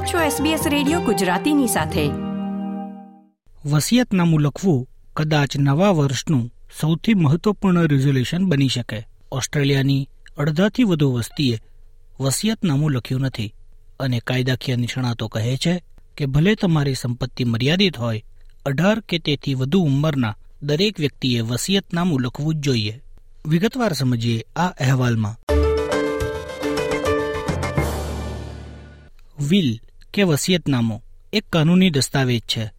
આપ છો SBS radio ગુજરાતીની સાથે. વસિયતનામું લખવું કદાચ નવા વર્ષનું સૌથી મહત્વપૂર્ણ રિઝોલ્યુશન બની શકે. ઓસ્ટ્રેલિયાની અડધાથી વધુ વસ્તીએ વસિયતનામું લખ્યું નથી. અને કાયદાકીય નિષ્ણાતો કહે છે કે ભલે તમારી સંપત્તિ મર્યાદિત હોય, અઢાર કે તેથી વધુ ઉંમરના દરેક વ્યક્તિએ વસિયતનામું લખવું જ જોઈએ. વિગતવાર સમજીએ આ અહેવાલમાં. વિલ કે વસિયતનામું એક કાનૂની દસ્તાવેજ છે,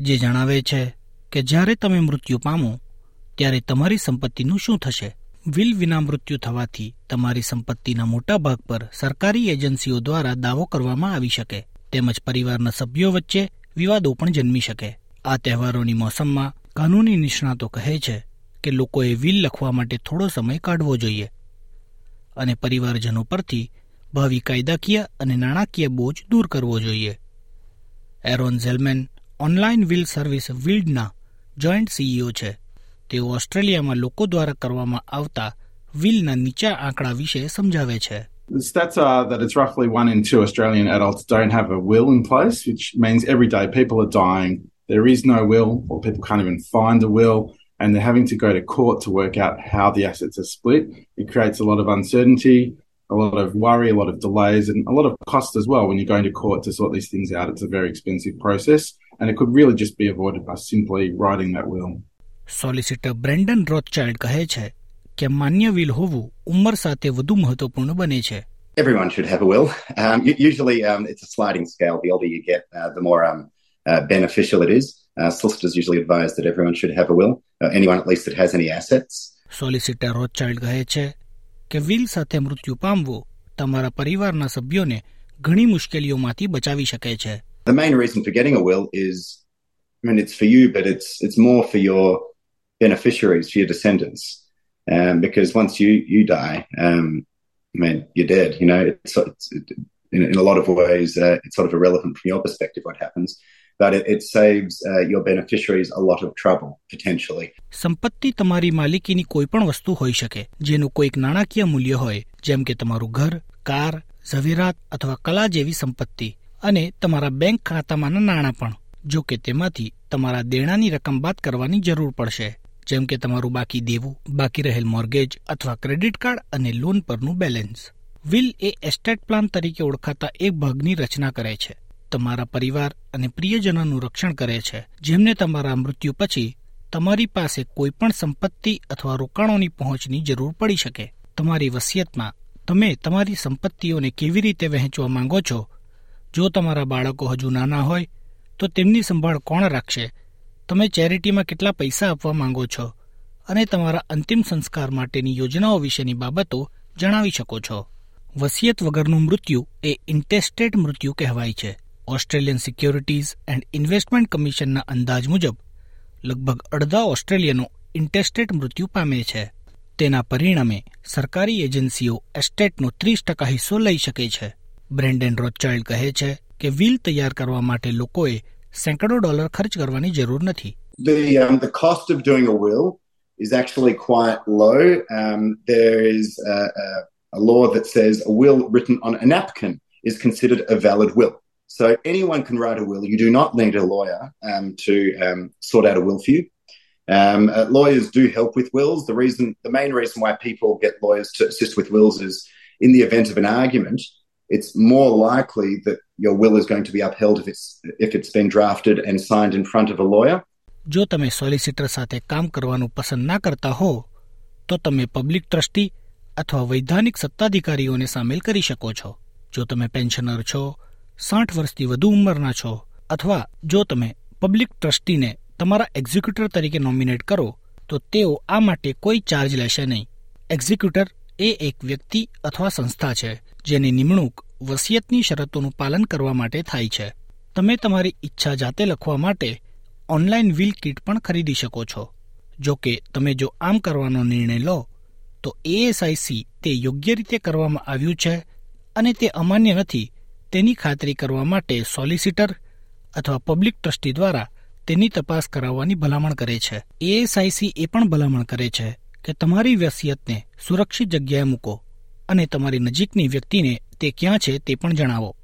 જે જણાવે છે કે જ્યારે તમે મૃત્યુ પામો, ત્યારે તમારી સંપત્તિનું શું થશે? વિલ વિના મૃત્યુ થવાથી તમારી સંપત્તિના મોટા ભાગ પર સરકારી એજન્સીઓ દ્વારા દાવો કરવામાં આવી શકે. તેમજ પરિવારના સભ્યો વચ્ચે વિવાદો પણ જન્મી શકે. આ તહેવારોની મોસમમાં કાનૂની નિષ્ણાતો કહે છે કે લોકોએ વિલ લખવા માટે થોડો સમય કાઢવો જોઈએ. અને પરિવારજનો પરથી ભાવિ કાયદાકીય અને નાણાકીય બોજ દૂર કરવો જોઈએ Aaron Zelman Online Will Service વિલ્ડના joint CEO છે તેઓ ઓસ્ટ્રેલિયામાં લોકો દ્વારા કરવામાં આવતા વિલના નીચા આંકડા વિશે સમજાવે છે The stats are that it's roughly one in two Australian adults don't have a will in place, which means every day people are dying. There is no will, or people can't even find a will, and they're having to go to court to work out how the assets are split. It creates a lot of uncertainty, a lot of worry, a lot of delays, and a lot of cost as well when you're going to court to sort these things out. It's a very expensive process, and it could really just be avoided by simply writing that will. Solicitor Brendan Rothschild કહે છે કે માન્ય will હોવું ઉંમર સાથે વધુ મહત્વપૂર્ણ બને છે Everyone should have a will. Um, u- usually, um, it's a sliding scale. The older you get, uh, the more um, uh, beneficial it is. Uh, solicitors usually advise that everyone should have a will. Uh, anyone, at least, that has any assets. Solicitor Rothschild કહે છે કે will સાથે મૃત્યુ પામવું તમારા પરિવારના સભ્યોને ઘણી મુશ્કેલીઓમાંથી બચાવી શકે છે The main reason for getting a will is, I mean, it's for you, but it's it's more for your beneficiaries, for your descendants, um, because once you you die, um, I mean, you're dead. You know, it's, it's it, in, in a lot of ways, uh, it's sort of irrelevant from your perspective what happens, But it, it saves uh, your beneficiaries a lot of trouble potentially. સંપત્તિ તમારી માલિકીની કોઈ પણ વસ્તુ હોઈ શકે જેનું કોઈક નાણાકીય મૂલ્ય હોય જેમ કે તમારું ઘર કાર ઝવેરાત અથવા કલા જેવી સંપત્તિ અને તમારા બેંક ખાતામાંના નાણાં પણ જો કે તેમાંથી તમારા દેણાની રકમ બાદ કરવાની જરૂર પડશે જેમ કે તમારું બાકી દેવું બાકી રહેલ મોર્ગેજ અથવા ક્રેડિટ કાર્ડ અને લોન પરનું બેલેન્સ વિલ એ એસ્ટેટ પ્લાન તરીકે ઓળખાતા એક ભાગની રચના કરે છે તમારા પરિવાર અને પ્રિયજનોનું રક્ષણ કરે છે. જેમને તમારા મૃત્યુ પછી તમારી પાસે કોઈ પણ સંપત્તિ અથવા રોકાણોની પહોંચની જરૂર પડી શકે. તમારી વસિયતમાં તમે તમારી સંપત્તિઓને કેવી રીતે વહેંચવા માંગો છો? જો તમારા બાળકો હજુ નાના હોય, તો તેમની સંભાળ કોણ રાખશે? તમે ચેરિટીમાં કેટલા પૈસા આપવા માંગો છો? અને તમારા અંતિમ સંસ્કાર માટેની યોજનાઓ વિશેની બાબતો જણાવી શકો છો. વસિયત વગરનું મૃત્યુ એ ઇન્ટેસ્ટેડ મૃત્યુ કહેવાય છે. ઓસ્ટ્રેલિયન સિક્યોરિટીઝ એન્ડ ઇન્વેસ્ટમેન્ટ કમિશનના અંદાજ મુજબ લગભગ અડધા ઓસ્ટ્રેલિયનો ઇન્ટેસ્ટેડ મૃત્યુ પામે છે તેના પરિણામે સરકારી એજન્સીઓ એસ્ટેટનો ત્રીસ ટકા હિસ્સો લઈ શકે છે બ્રેન્ડન રોથચાઇલ્ડ કહે છે કે વ્હીલ તૈયાર કરવા માટે લોકોએ સેંકડો ડોલર ખર્ચ કરવાની જરૂર નથી The um, the cost of doing a will is actually quite low. Um, there is a, a, a law that says a will written on a napkin is considered a valid will. So anyone can write a will. You do not need a lawyer um, to um, sort out a will for you. Um, uh, lawyers do help with wills. The reason, the main reason why people get lawyers to assist with wills is in the event of an argument, it's more likely that your will is going to be upheld if it's if it's been drafted and signed in front of a lawyer. જો તમે solicitor સાથે કામ કરવાનું પસંદ ના કરતા હો તો તમે પબ્લિક ટ્રસ્ટી અથવા વૈધાનિક સત્તાધિકારીઓને સામેલ કરી શકો છો જો તમે પેન્શનર છો સાઠ વર્ષથી વધુ ઉંમરના છો. અથવા જો તમે પબ્લિક ટ્રસ્ટીને તમારા એક્ઝિક્યુટર તરીકે નોમિનેટ કરો, તો તેઓ આ માટે કોઈ ચાર્જ લેશે નહીં. એક્ઝિક્યુટર એ એક વ્યક્તિ અથવા સંસ્થા છે, જેની નિમણૂક વસિયતની શરતોનું પાલન કરવા માટે થાય છે. તમે તમારી ઈચ્છા જાતે લખવા માટે ઓનલાઈન વિલ કિટ પણ ખરીદી શકો છો. જો કે તમે જો આમ કરવાનો નિર્ણય લો, તો એએસઆઈસી તે યોગ્ય રીતે કરવામાં આવ્યું છે અને તે અમાન્ય નથી તેની ખાતરી કરવા માટે સોલિસિટર અથવા પબ્લિક ટ્રસ્ટી દ્વારા તેની તપાસ કરાવવાની ભલામણ કરે છે. એએસઆઈસી એ પણ ભલામણ કરે છે કે તમારી વસિયતને સુરક્ષિત જગ્યાએ મૂકો અને તમારી નજીકની વ્યક્તિને તે ક્યાં છે તે પણ જણાવો.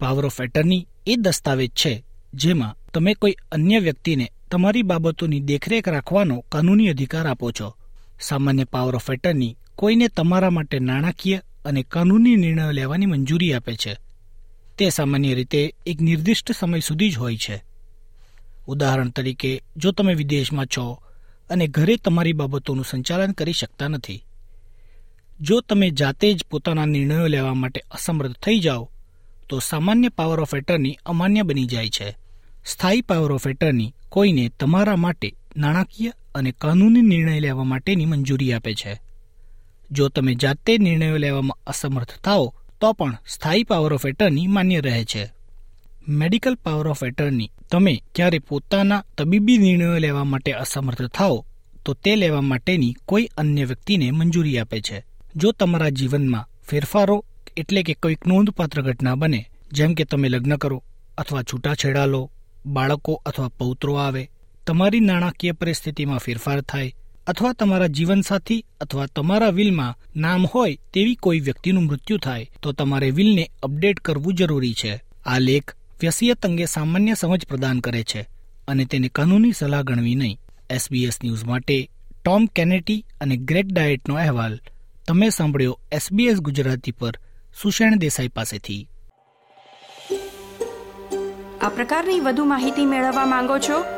પાવર ઓફ એટર્ની એ દસ્તાવેજ છે જેમાં તમે કોઈ અન્ય વ્યક્તિને તમારી બાબતોની દેખરેખ રાખવાનો કાનૂની અધિકાર આપો છો. સામાન્ય પાવર ઓફ એટર્ની કોઈને તમારા માટે નાણાકીય અને કાનૂની નિર્ણયો લેવાની મંજૂરી આપે છે. તે સામાન્ય રીતે એક નિર્દિષ્ટ સમય સુધી જ હોય છે. ઉદાહરણ તરીકે, જો તમે વિદેશમાં છો અને ઘરે તમારી બાબતોનું સંચાલન કરી શકતા નથી, જો તમે જાતે જ પોતાના નિર્ણયો લેવા માટે અસમર્થ થઈ જાઓ, તો સામાન્ય પાવર ઓફ એટર્ની અમાન્ય બની જાય છે. સ્થાયી પાવર ઓફ એટર્ની કોઈને તમારા માટે નાણાકીય અને કાનૂની નિર્ણય લેવા માટેની મંજૂરી આપે છે. જો તમે જાતે નિર્ણયો લેવામાં અસમર્થ થાઓ તો પણ સ્થાયી પાવર ઓફ એટર્ની માન્ય રહે છે. મેડિકલ પાવર ઓફ એટર્ની તમે ક્યારે પોતાના તબીબી નિર્ણયો લેવા માટે અસમર્થ થાઓ, તો તે લેવા માટેની કોઈ અન્ય વ્યક્તિને મંજૂરી આપે છે. જો તમારા જીવનમાં ફેરફારો એટલે કે કોઈક નોંધપાત્ર ઘટના બને, જેમ કે તમે લગ્ન કરો અથવા છૂટાછેડા લો, બાળકો અથવા પૌત્રો આવે, તમારી નાણાકીય પરિસ્થિતિમાં ફેરફાર થાય અથવા તમારા જીવનસાથી અથવા તમારા વિલમાં નામ હોય તેવી કોઈ વ્યક્તિનું મૃત્યુ થાય, તો તમારે વિલને અપડેટ કરવું જરૂરી છે. આ લેખ વ્યસિયત અંગે સામાન્ય સમજ પ્રદાન કરે છે અને તેને કાનૂની સલાહ ગણવી નહીં. એસબીએસ ન્યૂઝ માટે ટોમ કેનેટી અને ગ્રેગ ડાયટનો અહેવાલ. તમે સાંભળ્યો એસબીએસ ગુજરાતી પર સુષેણ દેસાઈ પાસેથી. આ પ્રકારની વધુ માહિતી મેળવવા માંગો છો?